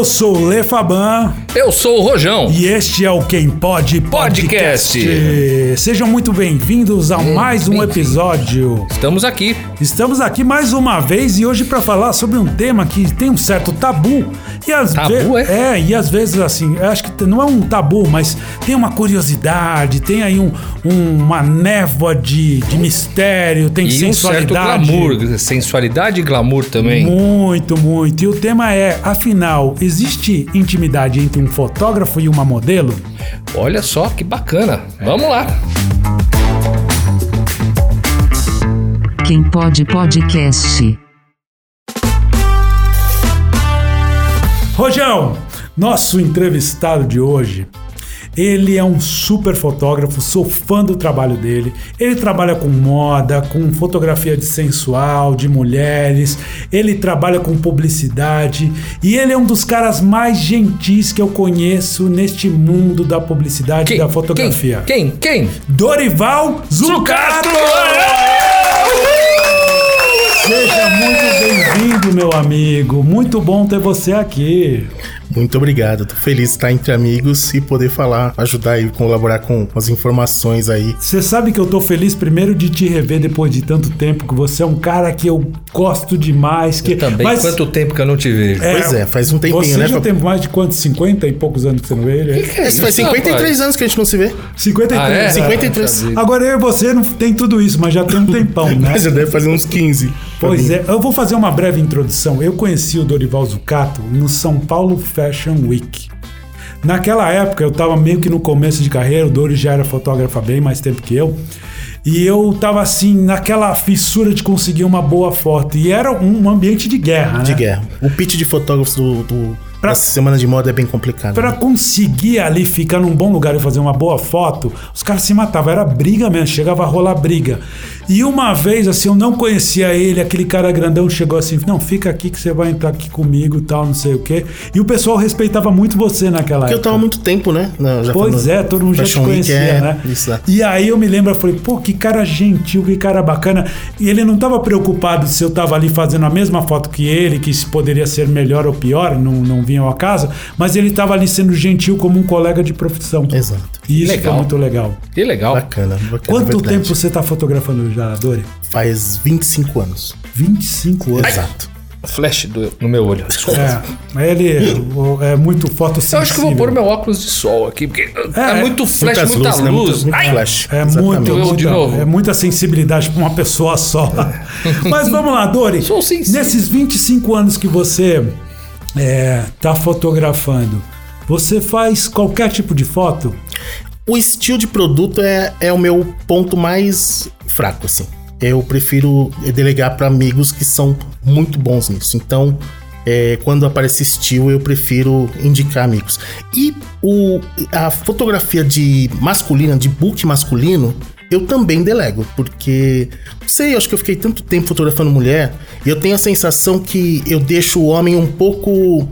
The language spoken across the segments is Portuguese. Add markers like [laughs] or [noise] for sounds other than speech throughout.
Eu sou o Lê Faban. Eu sou o Rojão. E este é o Quem Pode Podcast. Podcast. Sejam muito bem-vindos a mais um episódio. Estamos aqui. Estamos aqui mais uma vez e hoje para falar sobre um tema que tem um certo tabu. E às Tabu, é? É, e às vezes assim, acho que não é um tabu, mas tem uma curiosidade, tem aí um- um- uma névoa de, de mistério, tem E um certo sensualidade. glamour. Sensualidade e glamour também. Muito, muito. E o tema é, afinal, existe intimidade entre um fotógrafo e uma modelo? Olha só que bacana. Vamos lá. Quem pode podcast. Rojão, nosso entrevistado de hoje, ele é um super fotógrafo, sou fã do trabalho dele. Ele trabalha com moda, com fotografia de sensual, de mulheres, ele trabalha com publicidade e ele é um dos caras mais gentis que eu conheço neste mundo da publicidade e da fotografia. Quem? Quem? Quem? Dorival Zucato! Seja muito bem-vindo, meu amigo. Muito bom ter você aqui. Muito obrigado. Tô feliz de estar entre amigos e poder falar, ajudar e colaborar com as informações aí. Você sabe que eu tô feliz primeiro de te rever depois de tanto tempo, que você é um cara que eu gosto demais. Que... Também. Mas, Quanto tempo que eu não te vejo? é, Pois é, faz um tempinho, você né? já Fab- tem mais de quantos? 50 e poucos anos que você não vê ele? Que é Esse faz isso, 53 rapaz? anos que a gente não se vê. 53. Ah, é? 53. Ah, Agora eu e você não tem tudo isso, mas já tem um tempão, né? [laughs] Mas já deve fazer uns 15. Pois é, eu vou fazer uma breve introdução. Eu conheci o Dorival Zucato no São Paulo Fashion Week. Naquela época, eu estava meio que no começo de carreira, o Dori já era fotógrafo há bem mais tempo que eu. E eu tava assim, naquela fissura de conseguir uma boa foto. E era um ambiente de guerra, De né? guerra. O pitch de fotógrafos do, do, Pra- da semana de moda é bem complicado. Pra né? conseguir ali ficar num bom lugar e fazer uma boa foto, os caras se matavam. Era briga mesmo, chegava a rolar briga. E uma vez, assim, eu não conhecia ele, aquele cara grandão chegou assim: não, fica aqui que você vai entrar aqui comigo e tal, não sei o quê. E o pessoal respeitava muito você naquela Porque eu época. tava há muito tempo, né? Não, já Pois é, todo mundo já te conhecia, é, né? Isso. E aí eu me lembro, eu falei, pô, que cara gentil, que cara bacana. E ele não tava preocupado se eu tava ali fazendo a mesma foto que ele, que se poderia ser melhor ou pior, não, não vinha ao acaso, mas ele tava ali sendo gentil como um colega de profissão. Exato. E isso Legal. foi muito legal. Que legal. Bacana, bacana. Quanto verdade. tempo você tá fotografando já, Dori? Faz 25 anos. 25 anos. Exato. Flash do- no meu olho. Desculpa. É, mas ele é muito fotossensível. Eu acho que eu vou pôr meu óculos de sol aqui, porque é, É, muito flash, Muitas muita luzes, né? luz. Muito, Ai, flash. É muito, muita, é muita sensibilidade para uma pessoa só. [laughs] Mas vamos lá, Dori. Sou sensível. Nesses 25 anos que você está fotografando, você faz qualquer tipo de foto? O estilo de produto é, é o meu ponto mais fraco, assim. Eu prefiro delegar para amigos que são muito bons nisso. Então, é, quando aparece estilo, eu prefiro indicar amigos. E o, a fotografia de masculina, de book masculino, eu também delego, porque não sei, acho que eu fiquei tanto tempo fotografando mulher e eu tenho a sensação que eu deixo o homem um pouco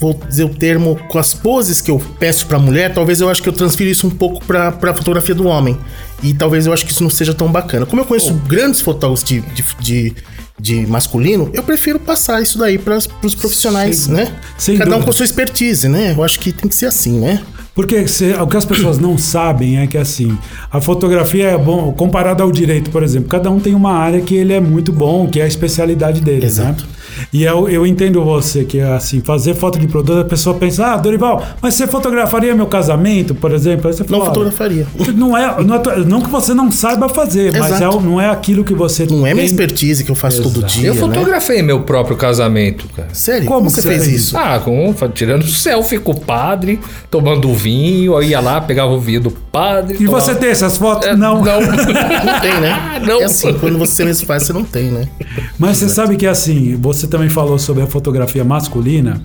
vou dizer o termo, com as poses que eu peço pra mulher, talvez eu acho que eu transfiro isso um pouco pra, pra fotografia do homem. E talvez eu acho que isso não seja tão bacana. Como eu conheço grandes fotógrafos de, de, de, de masculino, eu prefiro passar isso daí pras, pros profissionais, Sem- né? sem Cada um dúvida. com sua expertise, né? Eu acho que tem que ser assim, né? Porque se- o que as pessoas não sabem é que assim, a fotografia é bom, comparada ao direito, por exemplo, cada um tem uma área que ele é muito bom, que é a especialidade dele, Exato. né? E eu, eu entendo você que assim, fazer foto de produto, a pessoa pensa, ah, Dorival, mas você fotografaria meu casamento, por exemplo? Aí você Não fala, fotografaria. Não é, não é- não que você não saiba fazer, mas é não é aquilo que você Não é minha tem- expertise que eu faço todo Exato. dia, Eu né? fotografei meu próprio casamento, cara. Sério? Como Como, que você fez fez isso? Ah, com, tirando selfie com o padre, tomando vinho, eu ia lá, pegava o vinho do padre. E tomava- você tem essas fotos? É, não. Não. [laughs] Não tem, né? [laughs] Não. É assim, quando você mesmo faz, você não tem, né? Mas você sabe que assim, você também falou sobre a fotografia masculina.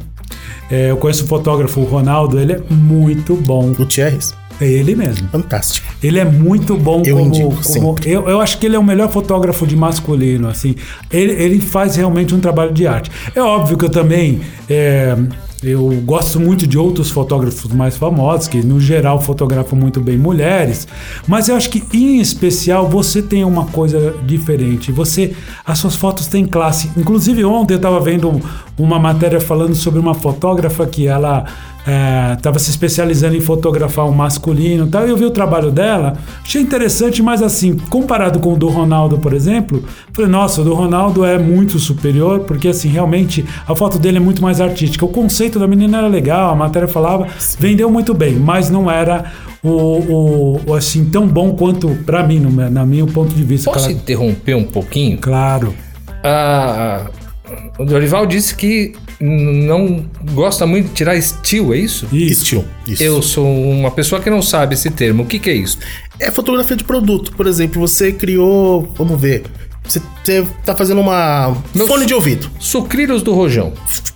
É, eu conheço o fotógrafo Ronaldo, ele é muito bom. Gutierrez, É ele mesmo. fantástico. Ele é muito bom Eu como. indico como- eu, eu acho que ele é o melhor fotógrafo de masculino. Assim, ele, ele faz realmente um trabalho de arte. É óbvio que eu também. é, eu gosto muito de outros fotógrafos mais famosos, que no geral fotografam muito bem mulheres, mas eu acho que em especial você tem uma coisa diferente. Você, as suas fotos têm classe. Inclusive ontem eu estava vendo uma matéria falando sobre uma fotógrafa que ela estava se especializando em fotografar o masculino e tal. Eu vi o trabalho dela, achei interessante, mas assim, comparado com o do Ronaldo, por exemplo, falei, nossa, o do Ronaldo é muito superior, porque assim, realmente a foto dele é muito mais artística. O conceito da menina era legal, a matéria falava, vendeu muito bem, mas não era o, o- assim tão bom quanto para mim, no, meu- na meu ponto de vista. Posso Claro- interromper um pouquinho? Claro. Ah, o Dorival disse que não gosta muito de tirar estilo, é isso? Isso. Estilo. Eu sou uma pessoa que não sabe esse termo. O que, que é isso? É fotografia de produto. Por exemplo, você criou. Vamos ver. Você tá fazendo uma. Meu- Fone de ouvido. Sucrilhos do Rojão.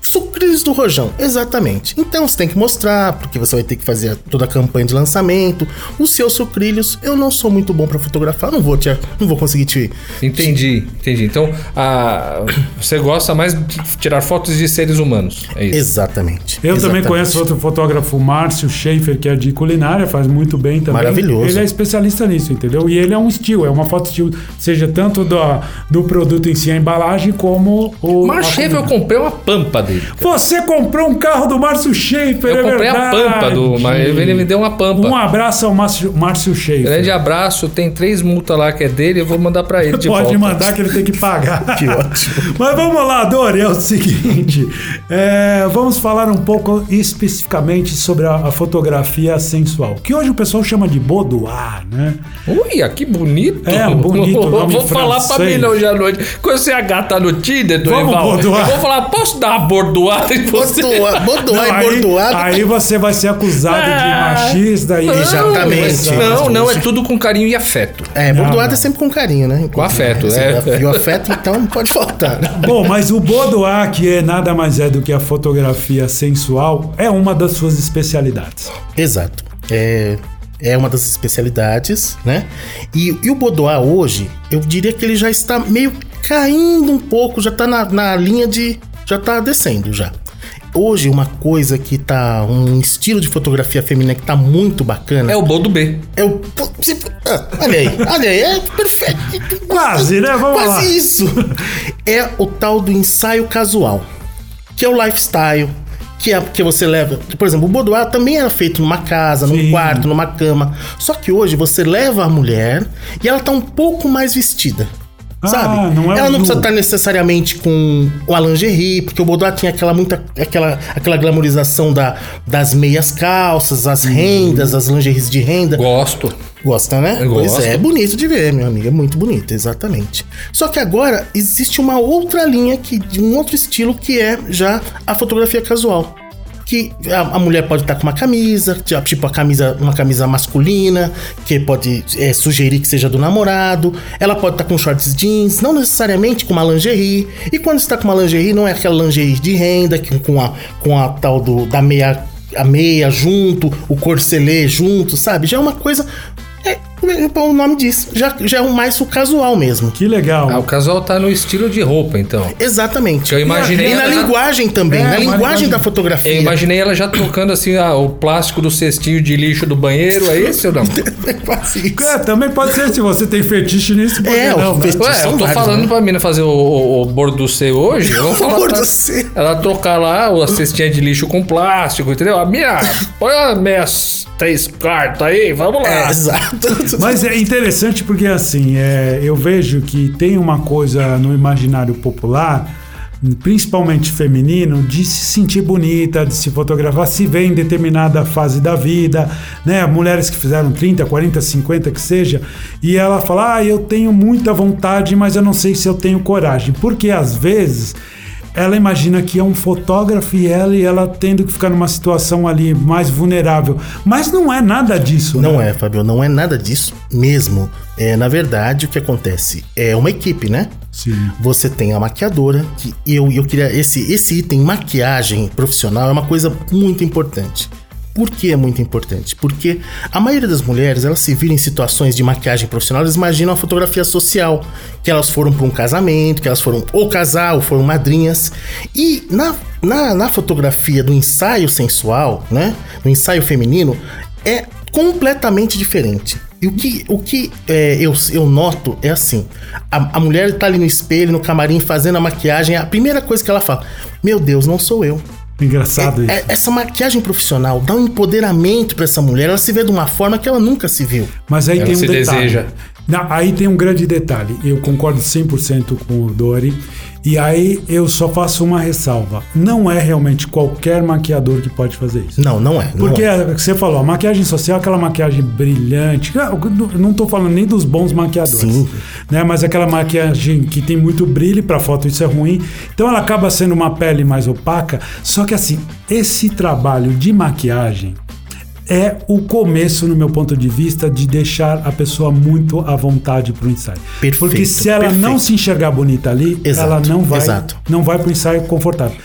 Sucrilhos do Rojão, exatamente. Então você tem que mostrar, porque você vai ter que fazer toda a campanha de lançamento. Os seus sucrilhos, eu não sou muito bom pra fotografar, não vou te, não vou conseguir te. Entendi, entendi. Então, ah, você gosta mais de tirar fotos de seres humanos. É isso. Exatamente. Eu também exatamente. conheço outro fotógrafo, Márcio Schaefer, que é de culinária, faz muito bem também. Maravilhoso. Ele é especialista nisso, entendeu? E ele é um estilo, é uma foto estilo, seja tanto do, do produto em si, a embalagem, como o. Marchev, eu comprei uma pampa dele. Você comprou um carro do Márcio Schaefer, Eu é comprei a verdade. pampa do. mas Ele me deu uma pampa. Um abraço ao Márcio, Márcio Schaefer. Grande abraço, tem três multas lá que é dele, eu vou mandar pra ele de Pode volta. mandar que ele tem que pagar. [laughs] Que ótimo. Mas vamos lá, Dori, é o seguinte. é, vamos falar um pouco especificamente sobre a, a fotografia sensual, que hoje o pessoal chama de boudoir, né? Ui, que bonito. É, bonito [laughs] nome vou falar pra francês. mim hoje à noite. Quando você agatar no Tinder, Vamos Dorival, eu vou falar, posso dar uma bordoada em você? Bordoar, bordoar e aí, bordoado. aí você vai ser acusado de Ah, machista e não, Exatamente. Não, não, é tudo com carinho e afeto. É, Não, bordoado não. é sempre com carinho, né? Com afeto, Assim, é. E o afeto, então, não pode faltar. Bom, mas o boudoir, que é nada mais é do que a fotografia sensual, é uma das suas especialidades. Exato. É, é uma das especialidades, né? E, e o Boudoir hoje, eu diria que ele já está meio caindo um pouco, já está na, na linha de. Já está descendo já. Hoje, uma coisa que tá. um estilo de fotografia feminina que tá muito bacana É o bom do B. é o. ah, olha aí, olha aí, é perfeito. Quase, né? Vamos Quase lá. isso. É o tal do ensaio casual, que é o lifestyle. Que, é, que você leva. Por exemplo, o boudoir também era feito numa casa, num Sim. quarto, numa cama. Só que hoje você leva a mulher e ela tá um pouco mais vestida. Ah, sabe? não é ela não precisa estar necessariamente com o a lingerie, porque o boudoir tinha aquela muita aquela aquela glamorização da, das meias calças, as rendas, as lingeries de renda. Gosto. Gosta, né? Eu Pois gosto. é, é bonito de ver, meu amigo. É muito bonito, exatamente. Só que agora existe uma outra linha que, de um outro estilo que é já a fotografia casual. Que a, a mulher pode estar com uma camisa, tipo a camisa, uma camisa masculina, que pode é, sugerir que seja do namorado. Ela pode estar com shorts jeans, não necessariamente com uma lingerie. E quando está com uma lingerie, não é aquela lingerie de renda, que, com, a, com a tal do, da meia a meia junto, o corcelê junto, sabe? Já é uma coisa. O nome diz. Já, já é um mais o casual mesmo. Que legal. Ah, o casal tá no estilo de roupa, então. Exatamente. Eu imaginei E na ela- linguagem também, É, na linguagem linguagem- da fotografia. Eu imaginei ela já trocando assim ah, o plástico do cestinho de lixo do banheiro, é isso ou não? É quase isso. É, também pode ser se você tem fetiche nisso, É, não, o né? Ué, eu tô vários, falando né? pra mina fazer o, o, o borducê hoje. Eu vou [laughs] falar Borducê. ela trocar lá a cestinha de lixo com plástico, entendeu? A minha, põe as minhas três cartas aí, vamos lá. É, exato. Mas é interessante porque, assim, é, eu vejo que tem uma coisa no imaginário popular, principalmente feminino, de se sentir bonita, de se fotografar, se vê em determinada fase da vida, né? Mulheres que fizeram 30, 40, 50, que seja, e ela fala: Ah, eu tenho muita vontade, mas eu não sei se eu tenho coragem. Porque às vezes ela imagina que é um fotógrafo e ela, e ela tendo que ficar numa situação ali mais vulnerável. Mas não é nada disso, Não né? é, Fabio, não é nada disso mesmo. É, na verdade, o que acontece? É uma equipe, né? Sim. Você tem a maquiadora, que eu, eu queria. Esse, esse item maquiagem profissional é uma coisa muito importante. Por que é muito importante? Porque a maioria das mulheres, elas se viram em situações de maquiagem profissional, elas imaginam a fotografia social, que elas foram para um casamento, que elas foram ou casar, ou foram madrinhas. E na, na, na fotografia do ensaio sensual, né? Do ensaio feminino, é completamente diferente. E o que, o que é, eu, eu noto é assim: a, a mulher tá ali no espelho, no camarim, fazendo a maquiagem, a primeira coisa que ela fala: Meu Deus, não sou eu. Engraçado É- isso. é- essa maquiagem profissional dá um empoderamento pra essa mulher, ela se vê de uma forma que ela nunca se viu. Mas aí Ela tem um se detalhe. deseja. Não, aí tem um grande detalhe. Eu concordo 100% com o Dori. E aí eu só faço uma ressalva. Não é realmente qualquer maquiador que pode fazer isso. Não, não é. não Porque é. é, você falou, a maquiagem social é aquela maquiagem brilhante. Ah, não- tô falando nem dos bons maquiadores. Sim. Né? Mas aquela maquiagem que tem muito brilho, pra foto isso é ruim. Então ela acaba sendo uma pele mais opaca. Só que assim, esse trabalho de maquiagem é o começo, no meu ponto de vista, de deixar a pessoa muito à vontade pro ensaio. Perfeito, Porque se ela não perfeito. se enxergar bonita ali, Exato, ela não vai, exato. não vai pro ensaio confortável.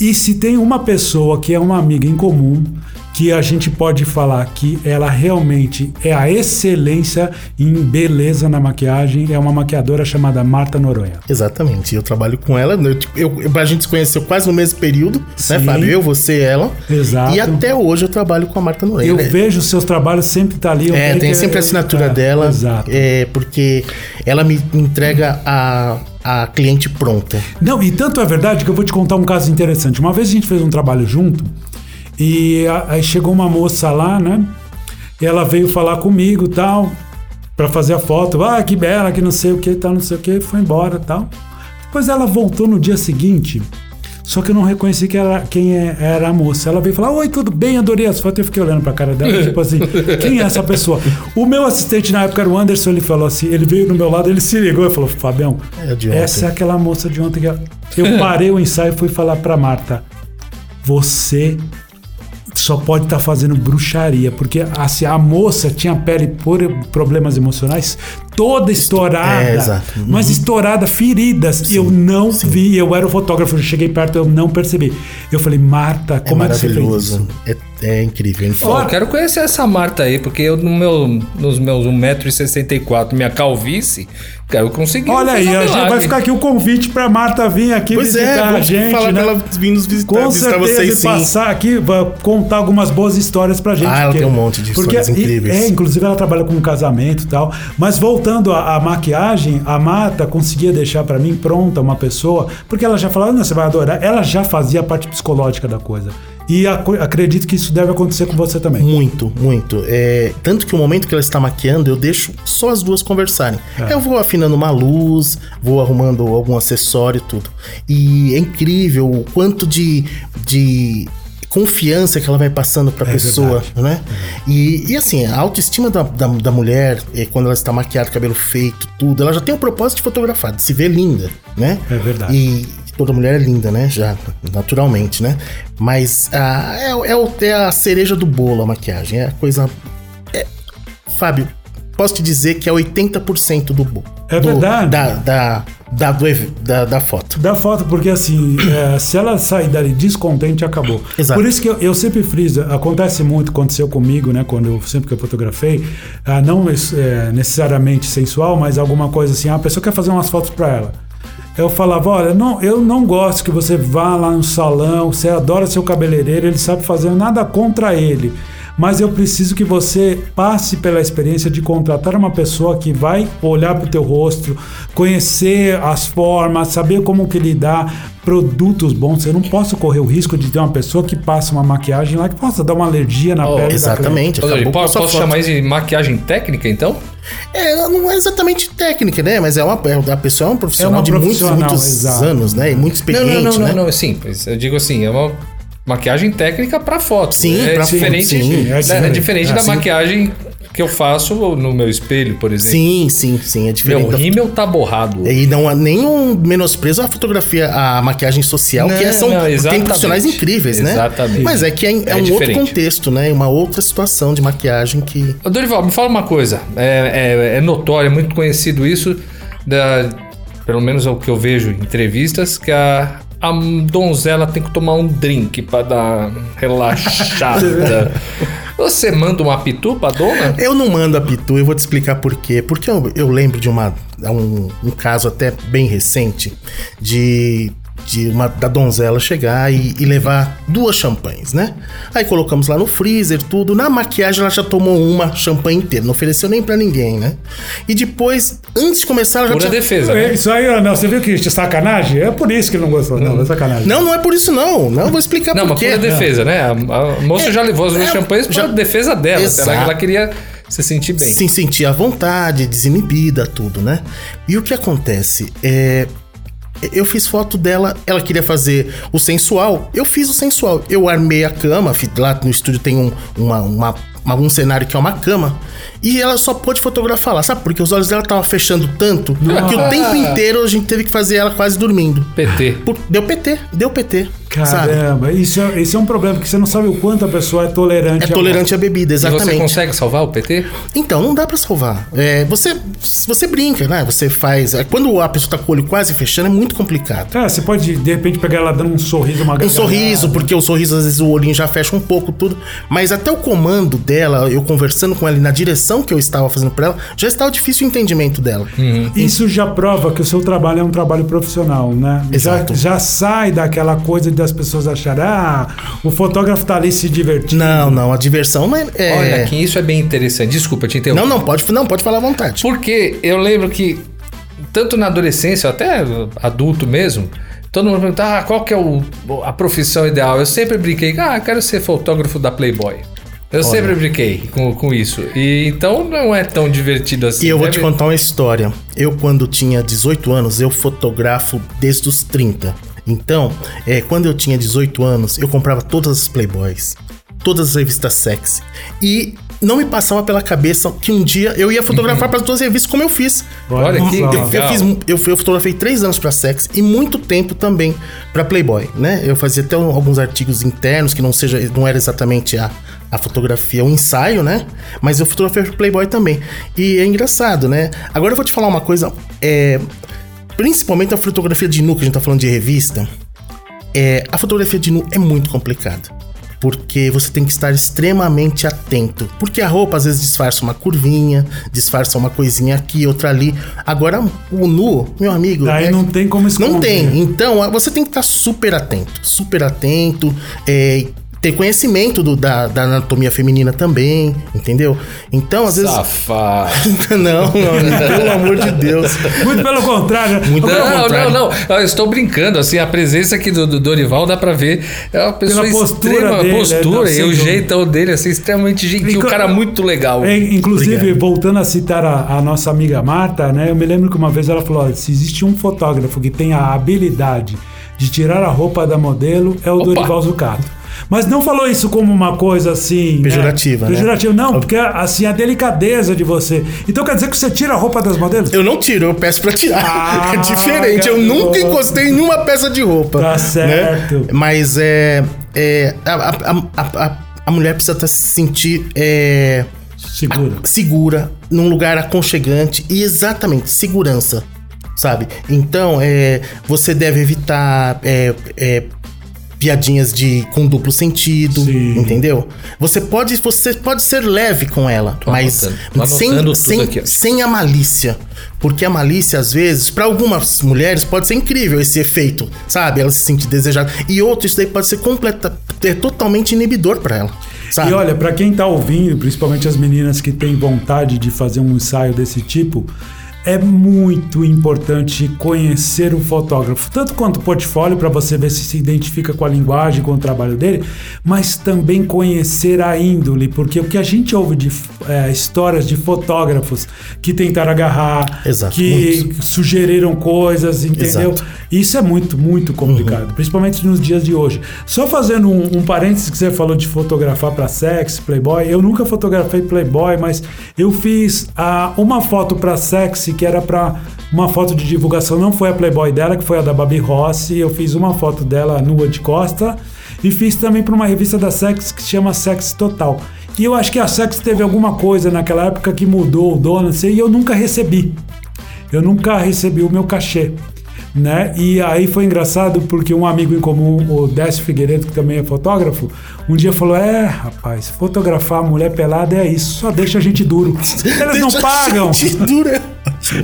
E se tem uma pessoa que é uma amiga em comum, que a gente pode falar que ela realmente é a excelência em beleza na maquiagem, é uma maquiadora chamada Marta Noronha. Exatamente. Eu trabalho com ela. Eu, tipo, eu- a gente se conheceu quase no mesmo período, Sim. né, Fábio? Eu, você e ela. Exato. E até hoje eu trabalho com a Marta Noronha. Eu né? vejo seus trabalhos sempre tá ali. eu É, tem sempre a assinatura é, dela. Exato. É, porque ela me entrega a, a cliente pronta. Não, e tanto é verdade que eu vou te contar um caso interessante. Uma vez a gente fez um trabalho junto e aí chegou uma moça lá, né? E ela veio falar comigo e tal, pra fazer a foto. Ah, que bela, que não sei o que, tal, não sei o que, foi embora tal. Depois ela voltou no dia seguinte. Só que eu não reconheci que era, quem é- era a moça. Ela veio falar: Oi, tudo bem? Adorei as fotos. Eu fiquei olhando pra cara dela, [laughs] tipo assim: Quem é essa pessoa? O meu assistente na época era o Anderson. Ele falou assim: Ele veio no meu lado, ele se ligou e falou: Fabião, É essa é aquela moça de ontem que eu parei o ensaio e fui falar pra Marta: Você só pode estar fazendo bruxaria, porque assim, a moça tinha a pele por problemas emocionais toda estourada, é, exato. Uhum. mas estourada, feridas. eu não vi, eu era o fotógrafo, eu cheguei perto, eu não percebi. Eu falei, Marta, É como é, que você fez maravilhoso. isso? É, é incrível. Ó, Fora- eu quero conhecer essa Marta aí, porque eu no meu, nos meus 1,64m, minha calvície, cara, eu consegui. Olha aí, gente vai milagre. ficar aqui o convite pra Marta vir aqui Pois visitar é, a gente, falar né? pra ela vir nos visitar, Com visitar certeza, vocês e sim. passar aqui, vai contar algumas boas histórias pra gente. Ah, ela tem um monte de porque, histórias incríveis. É, inclusive ela trabalha com casamento e tal. Mas voltando à, à maquiagem, a Marta conseguia deixar pra mim pronta uma pessoa, porque ela já falava, não, você vai adorar. Ela já fazia a parte psicológica da coisa. E acredito que isso deve acontecer com você também. Muito, muito. É, tanto que o momento que ela está maquiando, eu deixo só as duas conversarem. É. Eu vou afinando uma luz, vou arrumando algum acessório e tudo. E é incrível o quanto de, de confiança que ela vai passando pra É pessoa, verdade. né? E, e assim, a autoestima da, da, da mulher, eh, quando ela está maquiada, cabelo feito, tudo, ela já tem o propósito de fotografar, de se ver linda, né? É verdade. E toda mulher é linda, né? Já, naturalmente, né? Mas ah, é, é, é a cereja do bolo a maquiagem. É a coisa. é- Fábio, posso te dizer que é 80% do bolo. É do- verdade. Da, da, da, do da, da foto. Da foto, porque assim, é, se ela sair dali descontente, acabou. Exato. Por isso que eu, eu sempre friso, acontece muito, aconteceu comigo, né? Quando eu sempre que eu fotografei, ah, não é, necessariamente sensual, mas alguma coisa assim, ah, a pessoa quer fazer umas fotos pra ela. Eu falava, olha, não, eu não gosto que você vá lá no salão, você adora seu cabeleireiro, ele sabe fazer nada contra ele. Mas eu preciso que você passe pela experiência de contratar uma pessoa que vai olhar para o teu rosto, conhecer as formas, saber como que lidar, produtos bons. Eu não posso correr o risco de ter uma pessoa que passa uma maquiagem lá que possa dar uma alergia na Oh, pele. da Exatamente. Dori, acabou posso, posso chamar isso de maquiagem técnica, então? É, não é exatamente técnica, né? Mas é uma, é- a pessoa é um profissional É uma de muitos, profissional, muitos exato. anos, né? E muito Não, experiente, não, não, né? não, não, sim, mas eu digo assim, é uma maquiagem técnica pra foto. Sim, é pra diferente, sim, é né, é diferente. diferente É, da sim. maquiagem que eu faço no meu espelho, por exemplo. Sim, sim, sim. É diferente. Meu da- rímel tá borrado. E não há nenhum menosprezo à fotografia, à maquiagem social, que é- Não, são, não, tem profissionais incríveis, né? Exatamente. Mas é que é, é É um outro diferente. contexto, né? Uma outra situação de maquiagem que. Dorival, me fala uma coisa. É, é- é notório, é muito conhecido isso, da, pelo menos é o que eu vejo em entrevistas, que a, a donzela tem que tomar um drink pra dar relaxada. [laughs] Você manda uma pitu pra dona? Eu não mando a Pitu, eu vou te explicar por quê. Porque eu, eu lembro de uma, um, um caso até bem recente de, de uma, da donzela chegar e, e levar duas champanhes, né? Aí colocamos lá no freezer, tudo. Na maquiagem ela já tomou uma champanhe inteira, não ofereceu nem pra ninguém, né? E depois, antes de começar, ela já Pura tinha... defesa, É, né? Isso aí, não, você viu que de sacanagem? É por isso que ele não gostou. Não, é sacanagem. Não, não é por isso não. Não, eu vou explicar Não, por mas quê. pura defesa, né? A, a moça É, já levou as duas é, champanhes pra já- defesa dela. Exato. Ela, ela queria se sentir bem. se sentir à vontade, desinibida, tudo, né? E o que acontece? É. Eu fiz foto dela, ela queria fazer o sensual, eu fiz o sensual. Eu armei a cama, lá no estúdio tem um, uma- uma- um cenário que é uma cama, e ela só pôde fotografar lá, sabe? Porque os olhos dela estavam fechando tanto que o tempo inteiro a gente teve que fazer ela quase dormindo. PT. Por- deu PT, deu PT, sabe? Caramba, isso é, isso é um problema, porque você não sabe o quanto a pessoa é tolerante. É tolerante à bebida, E você exatamente. consegue salvar o PT? Então, não dá pra salvar. É, você, você brinca, né? Você faz. é, Quando a pessoa tá com o olho quase fechando, é muito complicado. É, você pode, de repente, pegar ela dando um sorriso, uma Um sorriso, porque o sorriso, às vezes, o olhinho já fecha um pouco, tudo. Mas até o comando dela, eu conversando com ela na direção que eu estava fazendo pra ela, já estava difícil o entendimento dela. Isso já prova que o seu trabalho é um trabalho profissional, né? Exato. Já, já sai daquela coisa das pessoas acharem, ah, o fotógrafo tá ali se divertindo. Não, não, a diversão não é. é- Olha, que isso é bem interessante. Desculpa te interromper. Não, não, pode, não, pode falar à vontade. Porque eu lembro que, tanto na adolescência, até adulto mesmo, todo mundo pergunta, ah, qual que é o, a profissão ideal? Eu sempre brinquei, ah, eu quero ser fotógrafo da Playboy. Eu sempre brinquei com, com isso. E então não é tão divertido assim. E eu vou Deve- te contar uma história. Eu, quando tinha 18 anos, eu fotografo desde os 30. Então, é, quando eu tinha 18 anos, eu comprava todas as Playboys, todas as revistas sexy. E não me passava pela cabeça que um dia eu ia fotografar [laughs] para as duas revistas, como eu fiz. Olha que. Eu, eu legal. fiz, eu, eu fotografei três anos pra Sex e muito tempo também pra Playboy, né? Eu fazia até alguns artigos internos que não seja, não era exatamente a, a fotografia, o ensaio, né? Mas eu fotografei pro Playboy também. E é engraçado, né? Agora eu vou te falar uma coisa, é, principalmente a fotografia de nu que a gente tá falando de revista. É, a fotografia de nu é muito complicada. Porque você tem que estar extremamente atento. Porque a roupa às vezes disfarça uma curvinha, disfarça uma coisinha aqui, outra ali. Agora, o nu, meu amigo. Daí é- não tem como esconder. Não tem. Então, você tem que estar super atento. Super atento. É, ter conhecimento do- da, da anatomia feminina também, entendeu? Então, às vezes. Safado. [laughs] não, não, pelo amor de Deus. Muito pelo contrário. Muito pelo Não, não, contrário. não. Eu estou brincando. Assim, a presença aqui do, do Dorival dá pra ver. É uma pessoa Pela postura extrema dele, postura é, e não, o jeitão dele, assim, extremamente gentil. Inclu- Um cara muito legal. É, inclusive, Obrigado. voltando a citar a, a nossa amiga Marta, né? Eu me lembro que uma vez ela falou: se existe um fotógrafo que tem a habilidade de tirar a roupa da modelo, é o Opa! Dorival Zucato. Mas não falou isso como uma coisa assim. Pejorativa, né? né? Pejorativa, não, porque assim, a delicadeza de você. Então quer dizer que você tira a roupa das modelos? Eu não tiro, eu peço pra tirar. Ah, [laughs] é diferente. Eu nunca encostei em nenhuma peça de roupa. Tá né? certo. Mas é. é a, a, a, a, a mulher precisa tá se sentir. É, Segura. segura, num lugar aconchegante e exatamente segurança, sabe? Então, é, você deve evitar é, é, piadinhas de com duplo sentido, Sim. entendeu? Você pode, você pode ser leve com ela, Tô mas anotando, sem, sem, sem a malícia. Porque a malícia, às vezes, para algumas mulheres, pode ser incrível esse efeito, sabe? Ela se sentir desejada. E outro, isso daí pode ser completa, é totalmente inibidor para ela, sabe? E olha, pra quem tá ouvindo, principalmente as meninas que têm vontade de fazer um ensaio desse tipo, é muito importante conhecer o fotógrafo, tanto quanto o portfólio para você ver se se identifica com a linguagem, com o trabalho dele, mas também conhecer a índole, porque o que a gente ouve de é, histórias de fotógrafos que tentaram agarrar, Exato, que sugeriram coisas, entendeu? Exato. Isso é muito, muito complicado, principalmente nos dias de hoje. Só fazendo um, um parênteses que você falou de fotografar para sex, Playboy, eu nunca fotografei Playboy, mas eu fiz ah, uma foto para sexy que era para uma foto de divulgação, não foi a Playboy dela, que foi a da Babi Rossi. Eu fiz uma foto dela nua de costa e fiz também para uma revista da Sex que se chama Sex Total. E eu acho que a Sex teve alguma coisa naquela época que mudou o dono, não sei, e eu nunca recebi. Eu nunca recebi o meu cachê. né? E aí foi engraçado porque um amigo em comum, o Décio Figueiredo, que também é fotógrafo, um dia falou: É, rapaz, fotografar mulher pelada é isso, só deixa a gente duro. Eles [laughs] não pagam. gente dura.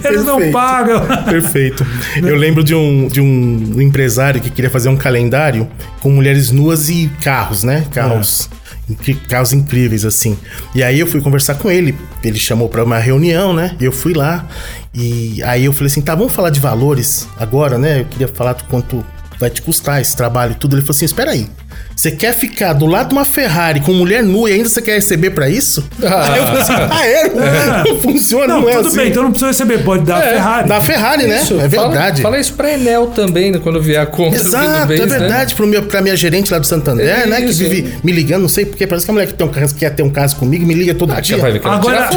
Eles não pagam. Perfeito. Eu lembro de um, de um empresário que queria fazer um calendário com mulheres nuas e carros, né? Carros. incri- Carros incríveis, assim. E aí eu fui conversar com ele. Ele chamou pra uma reunião, né? E eu fui lá. E aí eu falei assim: tá, vamos falar de valores agora, né? Eu queria falar do quanto vai te custar esse trabalho e tudo. Ele falou assim: espera aí. Você quer ficar do lado de uma Ferrari com mulher nua e ainda você quer receber pra isso? Aí eu falei assim: ah, é? [laughs] Não funciona, não, Não, é tudo assim. bem, então não precisa receber, pode dar a Ferrari. Da Ferrari, né? Isso, é fala- verdade. Fala, isso pra Enel também, né, quando vier a conta Exato, mês, é né? verdade. Pro meu, pra minha gerente lá do Santander, É né? isso. Que vive me ligando, não sei porquê. Parece que a mulher que, tem um, caso- quer ter um caso comigo me liga todo Ah, dia. vai ver que ela Agora-.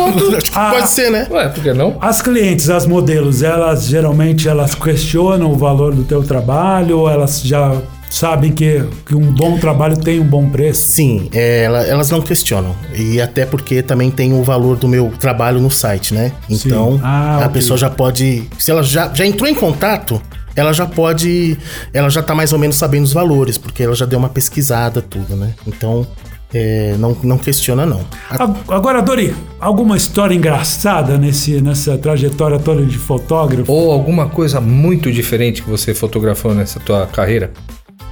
Ah. [laughs] Pode ser, né? Ué, por que não? As clientes, as modelos, elas geralmente elas questionam o valor do teu trabalho, ou elas já sabem que, que um bom trabalho tem um bom preço. Sim, é, ela- elas não questionam. E até porque também tem o valor do meu trabalho no site, né? Então, Ah, a ok. pessoa já pode. Se ela já, já entrou em contato, ela já pode. Ela já tá mais ou menos sabendo os valores, porque ela já deu uma pesquisada, tudo, né? Então, é, não, não questiona, não. Agora, Dori, alguma história engraçada nesse, nessa trajetória toda de fotógrafo? Ou alguma coisa muito diferente que você fotografou nessa tua carreira?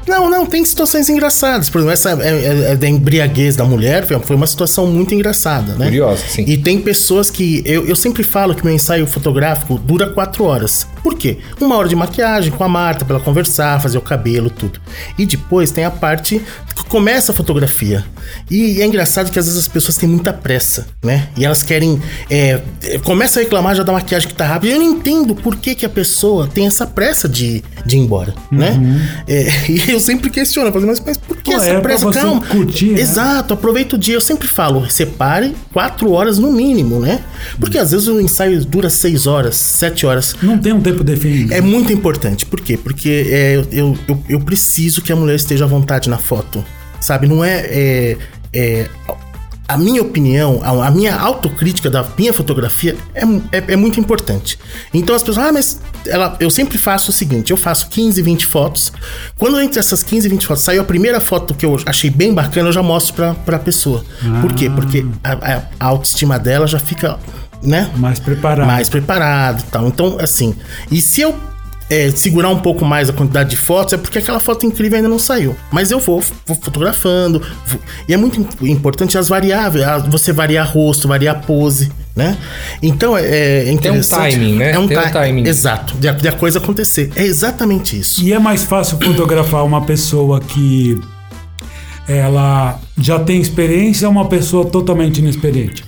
Não, não, tem situações engraçadas. Por exemplo, essa é, é- é da embriaguez da mulher foi- uma situação muito engraçada, né? Curiosa, sim. E tem pessoas que. Eu, eu sempre falo que meu ensaio fotográfico dura quatro horas. Por quê? Uma hora de maquiagem com a Marta pra ela conversar, fazer o cabelo, tudo. E depois tem a parte que começa a fotografia. E é engraçado que às vezes as pessoas têm muita pressa, né? E elas querem. É, é, começa a reclamar já da maquiagem que tá rápida. Eu não entendo por que, que a pessoa tem essa pressa de, de ir embora, né? É, [laughs] e eu sempre questiono, falo, mas, mas por que Pô, essa é pressa? Calma. curtir, né? Exato, aproveita o dia. Eu sempre falo, separe quatro horas no mínimo, né? Porque às vezes o ensaio dura seis horas, sete horas. Não tem um tempo definido. É muito importante. Por quê? Porque é, eu, eu, eu preciso que a mulher esteja à vontade na foto. Sabe? Não é. é, é a minha opinião, a, minha autocrítica da minha fotografia é, é, é muito importante. Então as pessoas, ah, mas ela, eu sempre faço o seguinte: eu faço 15, 20 fotos. Quando entre essas 15, 20 fotos saiu a primeira foto que eu achei bem bacana, eu já mostro pra, pra pessoa. Por quê? Porque a, a- a autoestima dela já fica, né? Mais preparado. mais preparado e tal. Então, assim, e se eu é, segurar um pouco mais a quantidade de fotos, é porque aquela foto incrível ainda não saiu. Mas eu vou, vou fotografando. vou- e é muito im- importante as variáveis, a- você variar rosto, variar pose, né? Então é, é interessante. timing, né? É um, Tem um ti- timing. Exato, de a, de a coisa acontecer. É exatamente isso. E é mais fácil fotografar uma pessoa que ela já tem experiência ou uma pessoa totalmente inexperiente?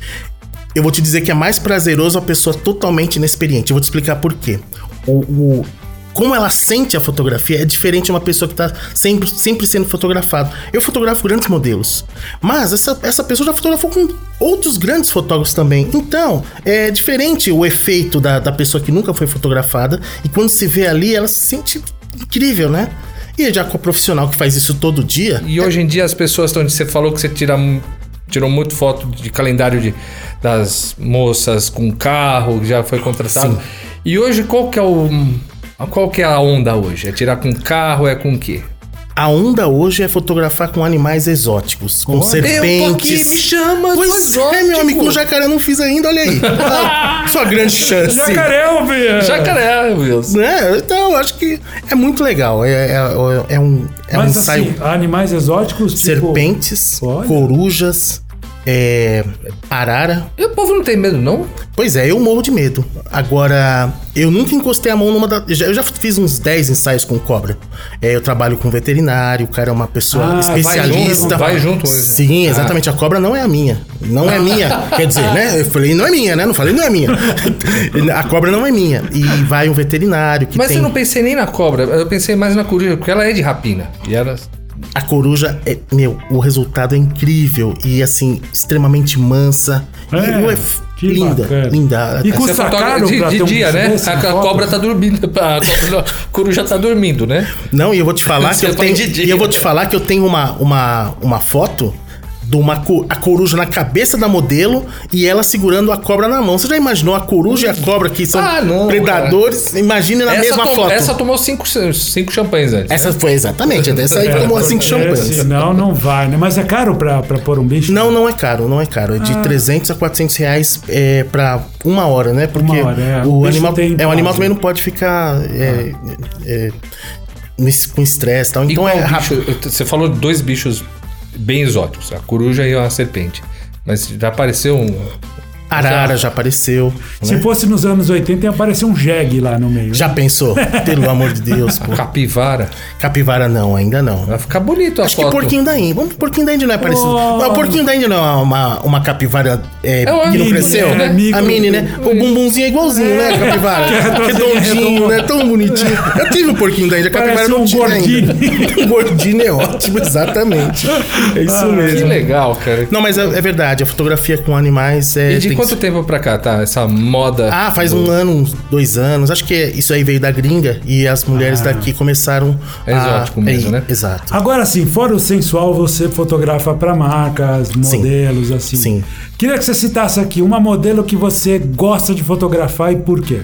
Eu vou te dizer que é mais prazeroso a pessoa totalmente inexperiente. Eu vou te explicar por quê. O, o- como ela sente a fotografia é diferente de uma pessoa que está sempre, sempre sendo fotografado. Eu fotografo grandes modelos, mas essa, essa pessoa já fotografou com outros grandes fotógrafos também. Então, é diferente o efeito da, da pessoa que nunca foi fotografada e quando se vê ali, ela se sente incrível, né? E já com a profissional que faz isso todo dia, E hoje em dia as pessoas estão. Você falou que você tira, tirou muito foto de calendário de, das moças com carro, já foi contratado. Sim. E hoje qual que é o. Qual que é a onda hoje? É tirar com carro, é com o quê? A onda hoje é fotografar com animais exóticos, com Olha. serpentes. Aqui, me chama Pois do é, exótico. meu amigo, com jacaré eu não fiz ainda, olha aí. [laughs] Sua grande chance. Jacaré, Alvia! Jacaré, Wilson. Né? Então, eu acho que é muito legal. É, é, é um, é um Mas ensaio. assim, animais exóticos, tipo... serpentes, Olha. corujas, é, arara. E o povo não tem medo, não? Pois é, eu morro de medo. Agora, eu nunca encostei a mão numa da. Eu já fiz uns 10 ensaios com cobra. É, eu trabalho com veterinário, o cara é uma pessoa Ah, vai especialista. junto, vai junto, né? Sim, exatamente. A cobra não é a minha. Não é minha. [laughs] Quer dizer, né? Eu falei, não é minha, né? Não falei, não é minha. [laughs] a cobra não é minha. E vai um veterinário que Mas tem. eu não pensei nem na cobra, eu pensei mais na coruja, porque ela é de rapina. E ela. A coruja é. Meu, o resultado é incrível. E assim, extremamente mansa. É, e, f- que linda, bacana. linda. E Custa é caro de, pra de um dia, bicho né? A, a cobra tá dormindo. [laughs] A cobra- a coruja tá dormindo, né? Não, e eu vou te [laughs] falar que Você eu tenho. de dia. E eu vou te falar que eu tenho uma, uma, uma foto de uma co- a coruja na cabeça da modelo e ela segurando a cobra na mão. Você já imaginou a coruja e a cobra que são Ah, não, predadores? Imagine na essa, mesma foto. essa tomou cinco, cinco champanhes antes. Essa foi exatamente, essa aí tomou cinco É, champanhes. senão não vai, né? Mas é caro pra, pra pôr um bicho? Não, não é caro, não é caro. É de Ah. 300 a 400 reais é, pra uma hora, né? Porque hora, é. O o, animal, tem é, o animal também não pode ficar é, é, nesse- com estresse e tal. E Então qual é rápido. bicho? Você falou de dois bichos bem exóticos, a coruja e a serpente. Mas já apareceu um. Arara já apareceu. Se né? fosse nos anos 80, ia aparecer um jegue lá no meio. Já pensou? [laughs] Pelo amor de Deus, pô. Capivara. Capivara não, ainda não. Vai ficar bonito a Acho que foto. porquinho da Índia. Vamos, porquinho da Índia não é parecido. Oh. Não, o porquinho da Índia não é uma, uma capivara é, É uma que não cresceu? é, micro- a mini, né? O bumbumzinho é igualzinho, né? A capivara. [laughs] Redondinho, né? Tão bonitinho. Eu tive um porquinho da Índia. A capivara Parece não um tinha gordinho. ainda. [laughs] um gordinho é ótimo, exatamente. É isso Que mesmo. legal, cara. Não, mas é, é verdade. A fotografia com animais é... De quanto tempo pra cá tá essa moda? Ah, faz um ano, uns dois anos. Acho que isso aí veio da gringa e as mulheres daqui começaram É exótico mesmo, né? Exato. Agora sim, fora o sensual, você fotografa pra marcas, modelos, assim. Sim. Queria que você citasse aqui uma modelo que você gosta de fotografar e por quê?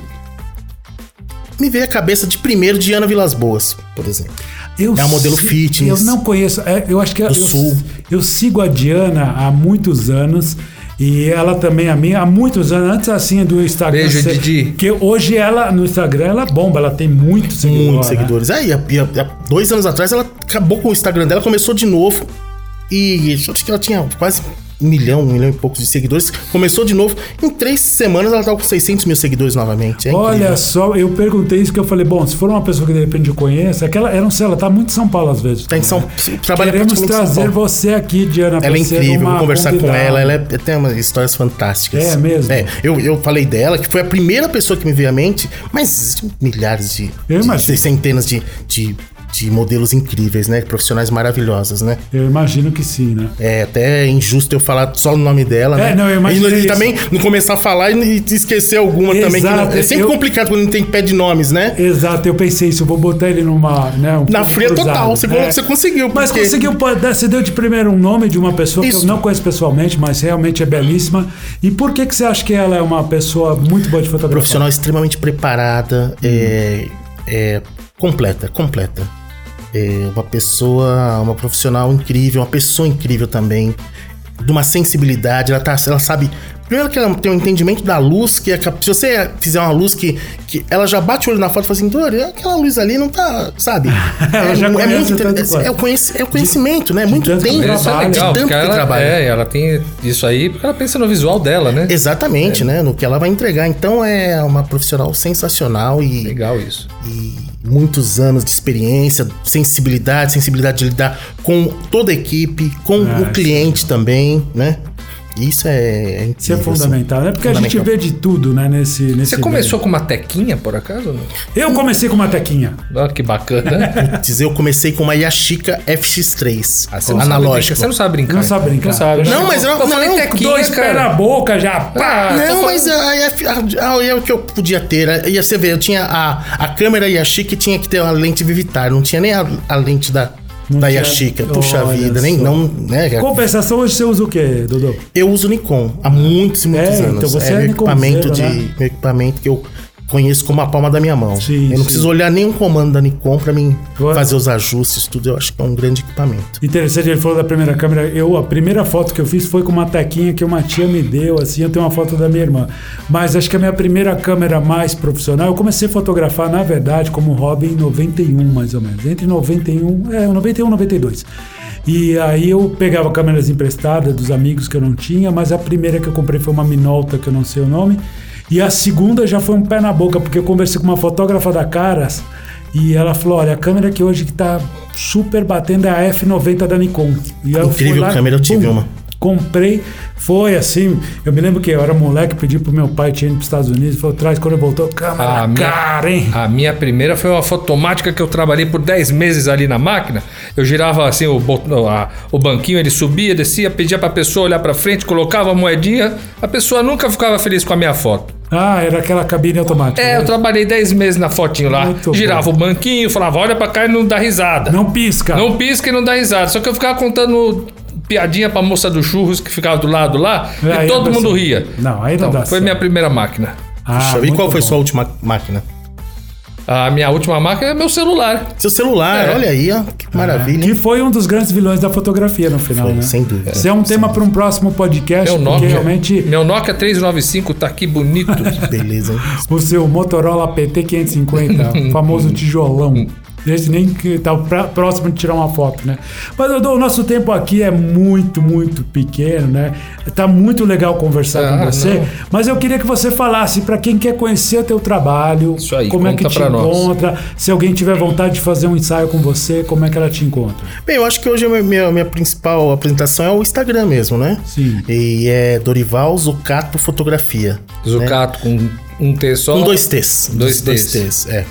Me veio a cabeça de primeiro Diana Vilas Boas, por exemplo. Eu É um modelo si- fitness. Eu não conheço. é, eu acho que eu, Sul. eu sigo a Diana há muitos anos. E ela também a mim há muitos anos, antes assim do Instagram. Beijo, ser- Didi. Que hoje ela, no Instagram, ela bomba, ela tem muitos seguidores. Muitos né? seguidores. Aí, há- há- há dois anos atrás, ela acabou com o Instagram dela, começou de novo. E acho que ela tinha quase um milhão, um milhão e poucos de seguidores. Começou de novo. Em três semanas, ela tá com 600 mil seguidores novamente. É Olha só, eu perguntei isso que eu falei, bom, se for uma pessoa que de repente eu conheço, aquela, eu não sei, ela tá muito em São Paulo às vezes. Tá em São trabalha Queremos trazer Paulo. você aqui, Diana, Ela é incrível, vou conversar com convidada. ela. Ela é- tem umas histórias fantásticas. É mesmo? É, eu, eu falei dela, que foi a primeira pessoa que me veio à mente, mas milhares de, de imagino. centenas de, de, de modelos incríveis, né? Profissionais maravilhosas, né? Eu imagino que sim, né? É até injusto eu falar só o nome dela, É, né? não, eu imaginei E, isso. também não começar a falar e, e esquecer alguma também. Que não- Exato, é sempre eu- complicado quando não tem pé de nomes, né? Exato, eu pensei isso, eu vou botar ele numa. Né, um Na fria cruzado. total, você, É. você conseguiu. Mas porque- conseguiu, pô, você deu de primeiro um nome de uma pessoa que Isso. eu não conheço pessoalmente, mas realmente é belíssima. E por que, que você acha que ela é uma pessoa muito boa de fotografar? profissional extremamente preparada, é, é, completa, completa. É uma pessoa, uma profissional incrível, uma pessoa incrível também, de uma sensibilidade, ela, tá, ela sabe. Primeiro que ela tem um entendimento da luz, que é, cap- se você fizer uma luz que, que ela já bate o olho na foto e fala assim, Dori, aquela luz ali não tá, sabe? [laughs] Ela é, já é muito tanto é, é o conheci- é o conhecimento, né? Muito tanto tempo, trabalho. É legal, de tanto que ela, trabalha. é, ela tem isso aí porque ela pensa no visual dela, né? Exatamente, né? No que ela vai entregar. Então é uma profissional sensacional e, Legal isso. e muitos anos de experiência, sensibilidade, sensibilidade de lidar com toda a equipe, com Ah, o cliente também, né? Isso é, é incrível. Isso é assim. fundamental, né? Porque a gente Fundamental. vê de tudo, né? Nesse, nesse Você meio. começou com uma tequinha, por acaso? não? Eu comecei com uma tequinha. Olha que bacana. [laughs] Putz, eu comecei com uma Yashica FX3, Ah, você não sabe brincar, Você não sabe brincar. Não sabe brincar. Não sabe. Não, mas não- eu falei não, tequinha, Dois pés na cara. boca já. Pá! Ah, tô Não, mas a, a, a, a, o que eu podia ter, a- ia você ver, eu tinha a, a câmera Yashica e tinha que ter uma lente Vivitar, não tinha nem a, a lente da, Não da tinha- Yashica. Puxa Olha vida, nem só. não, né? Compensação, hoje você usa o quê, Dudu? Eu uso Nikon há muitos e muitos É, anos. então você é é meu equipamento de né? meu equipamento que eu conheço como a palma da minha mão. Sim, eu não sim. preciso olhar nenhum comando da Nikon pra mim fazer os ajustes, tudo. Eu acho que é um grande equipamento. Interessante, ele falou da primeira câmera. Eu, a primeira foto que eu fiz foi com uma tequinha que uma tia me deu, assim, eu tenho uma foto da minha irmã. Mas acho que a minha primeira câmera mais profissional, eu comecei a fotografar, na verdade, como hobby em 91, mais ou menos. Entre 91, é, 91 e 92. E aí eu pegava câmeras emprestadas dos amigos que eu não tinha, mas a primeira que eu comprei foi uma Minolta, que eu não sei o nome. E a segunda já foi um pé na boca, porque eu conversei com uma fotógrafa da Caras e ela falou: olha, a câmera que hoje que tá super batendo é a F90 da Nikon. E eu Incrível lá, câmera, eu tive pum, uma. Comprei, foi assim. Eu me lembro que eu era moleque, pedi pro meu pai, tinha ido pros Estados Unidos, falou: traz quando ele voltou, câmera A minha- cara, hein? A minha primeira foi uma fotomática que eu trabalhei por 10 meses ali na máquina. Eu girava assim o, botão- a- o banquinho, ele subia, descia, pedia pra pessoa olhar pra frente, colocava a moedinha. A pessoa nunca ficava feliz com a minha foto. Ah, era aquela cabine automática. É, né? eu trabalhei 10 meses na fotinho lá. Muito girava bom. o banquinho, falava, olha pra cá e não dá risada. Não pisca. Não pisca e não dá risada. Só que eu ficava contando piadinha pra moça do churros que ficava do lado lá Aí e todo mundo ria. Não, aí não Então, dá foi certo. minha primeira máquina. Ah, Puxa, e qual foi bom. sua última máquina? A minha última máquina é meu celular. Seu celular, É. olha aí, ó, que maravilha. Que foi um dos grandes vilões da fotografia no final, Foi, né? sem dúvida. Isso é um tema para um próximo podcast, Meu porque Nokia, realmente meu Nokia 395 tá aqui bonito. [laughs] Beleza, o seu Motorola PT 550, o famoso tijolão. Esse nem que tá próximo de tirar uma foto, né? Mas Dodô, o nosso tempo aqui é muito, muito pequeno, né? Tá muito legal conversar Ah, com você, não. mas eu queria que você falasse para quem quer conhecer o teu trabalho, Isso aí, como é que te nós. encontra, se alguém tiver vontade de fazer um ensaio com você, como é que ela te encontra? Bem, eu acho que hoje a minha, minha principal apresentação é o Instagram mesmo, né? Sim. E é Dorival Zucato Fotografia. Zucato com um T só. Com dois T's. Dois Dois T's. T's, é.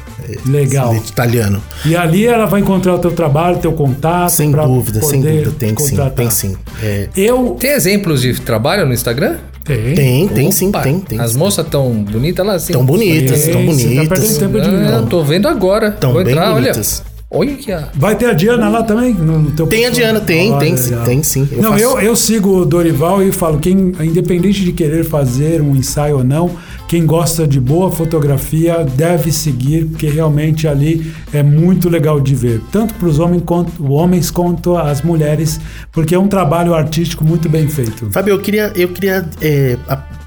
Legal. de Italiano. E ali ela vai encontrar o teu trabalho, teu contato. Sem dúvida, sem dúvida. Tem te sim, tem sim. É, Eu Tem exemplos de trabalho no Instagram? tem, tem sim, Opa, tem, tem. As moças tão bonitas lá assim. Tão bonitas, Tem, tão você tá bonitas. perdendo tempo de Ah, novo. tô vendo agora. Tão Vou bem entrar, olha. bonitas. Olha. Vai ter a Diana lá também? No teu Tem a? Diana, tem, Olha, tem, sim, legal. tem sim. Eu não, faço- eu, eu sigo o Dorival e falo, quem, independente de querer fazer um ensaio ou não, quem gosta de boa fotografia deve seguir, porque realmente ali é muito legal de ver, tanto para os homens quanto, homens quanto as mulheres, porque é um trabalho artístico muito bem feito. Fábio, eu queria, eu queria é,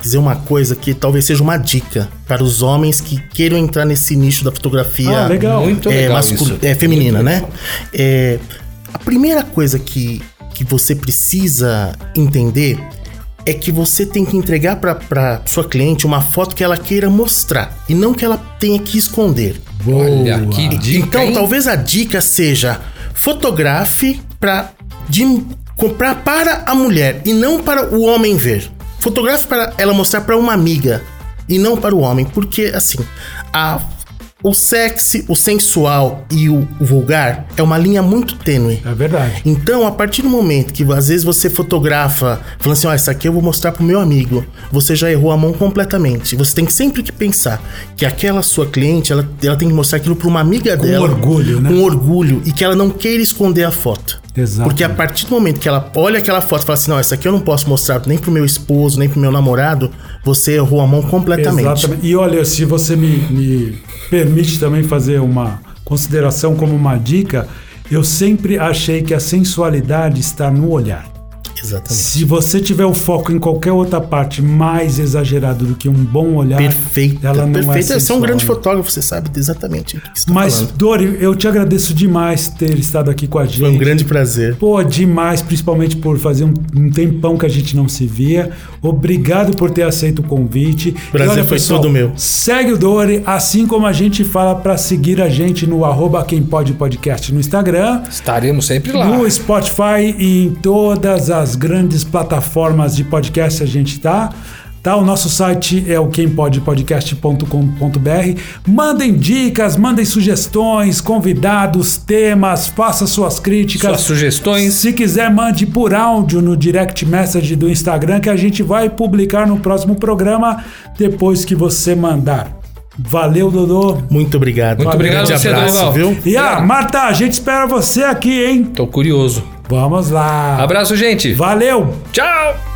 dizer uma coisa que talvez seja uma dica para os homens que queiram entrar nesse nicho da fotografia Ah, legal. Muito é, legal mascul- isso. é, feminina, Muito né? É, a primeira coisa que, que você precisa entender é que você tem que entregar para sua cliente uma foto que ela queira mostrar e não que ela tenha que esconder. Olha que dica. Então, hein? talvez a dica seja fotografe para comprar para a mulher e não para o homem ver. Fotografe para ela mostrar para uma amiga e não para o homem, porque assim, a o sexy, o sensual e o vulgar é uma linha muito tênue. É verdade. Então, a partir do momento que às vezes você fotografa, falando assim, ó, essa aqui eu vou mostrar pro meu amigo, você já errou a mão completamente. Você tem que sempre que pensar que aquela sua cliente, ela, ela tem que mostrar aquilo pra uma amiga Com dela. orgulho, né? Com orgulho e que ela não queira esconder a foto. Exato. Porque a partir do momento que ela olha aquela foto e fala assim, não, essa aqui eu não posso mostrar nem pro meu esposo, nem pro meu namorado, você errou a mão completamente. Exatamente. E olha, se você me, me permite também fazer uma consideração como uma dica, eu sempre achei que a sensualidade está no olhar. Exatamente. Se você tiver o foco em qualquer outra parte mais exagerado do que um bom olhar, Perfeita, ela não perfeita. é Você é um grande fotógrafo, você sabe exatamente o que você tá Mas, falando. Dori, eu te agradeço demais ter estado aqui com a gente. Foi um grande prazer. Pô, demais, principalmente por fazer um, um tempão que a gente não se via. Obrigado por ter aceito o convite. Prazer foi todo meu. Segue o Dori, assim como a gente fala para seguir a gente no arroba Quem Pode Podcast no Instagram, Estaremos sempre lá. no Spotify e em todas as grandes plataformas de podcast a gente tá. Tá, o nosso site é o quempodepodcast.com.br. Mandem dicas, mandem sugestões, convidados, temas, faça suas críticas. Suas sugestões. Se quiser, mande por áudio no direct message do Instagram que a gente vai publicar no próximo programa depois que você mandar. Valeu, Dodô. Muito obrigado. Muito Um obrigado, grande você, abraço, Dorival. viu? E ah, Marta, a gente espera você aqui, hein? Tô curioso. Vamos lá. Abraço, gente. Valeu! Tchau.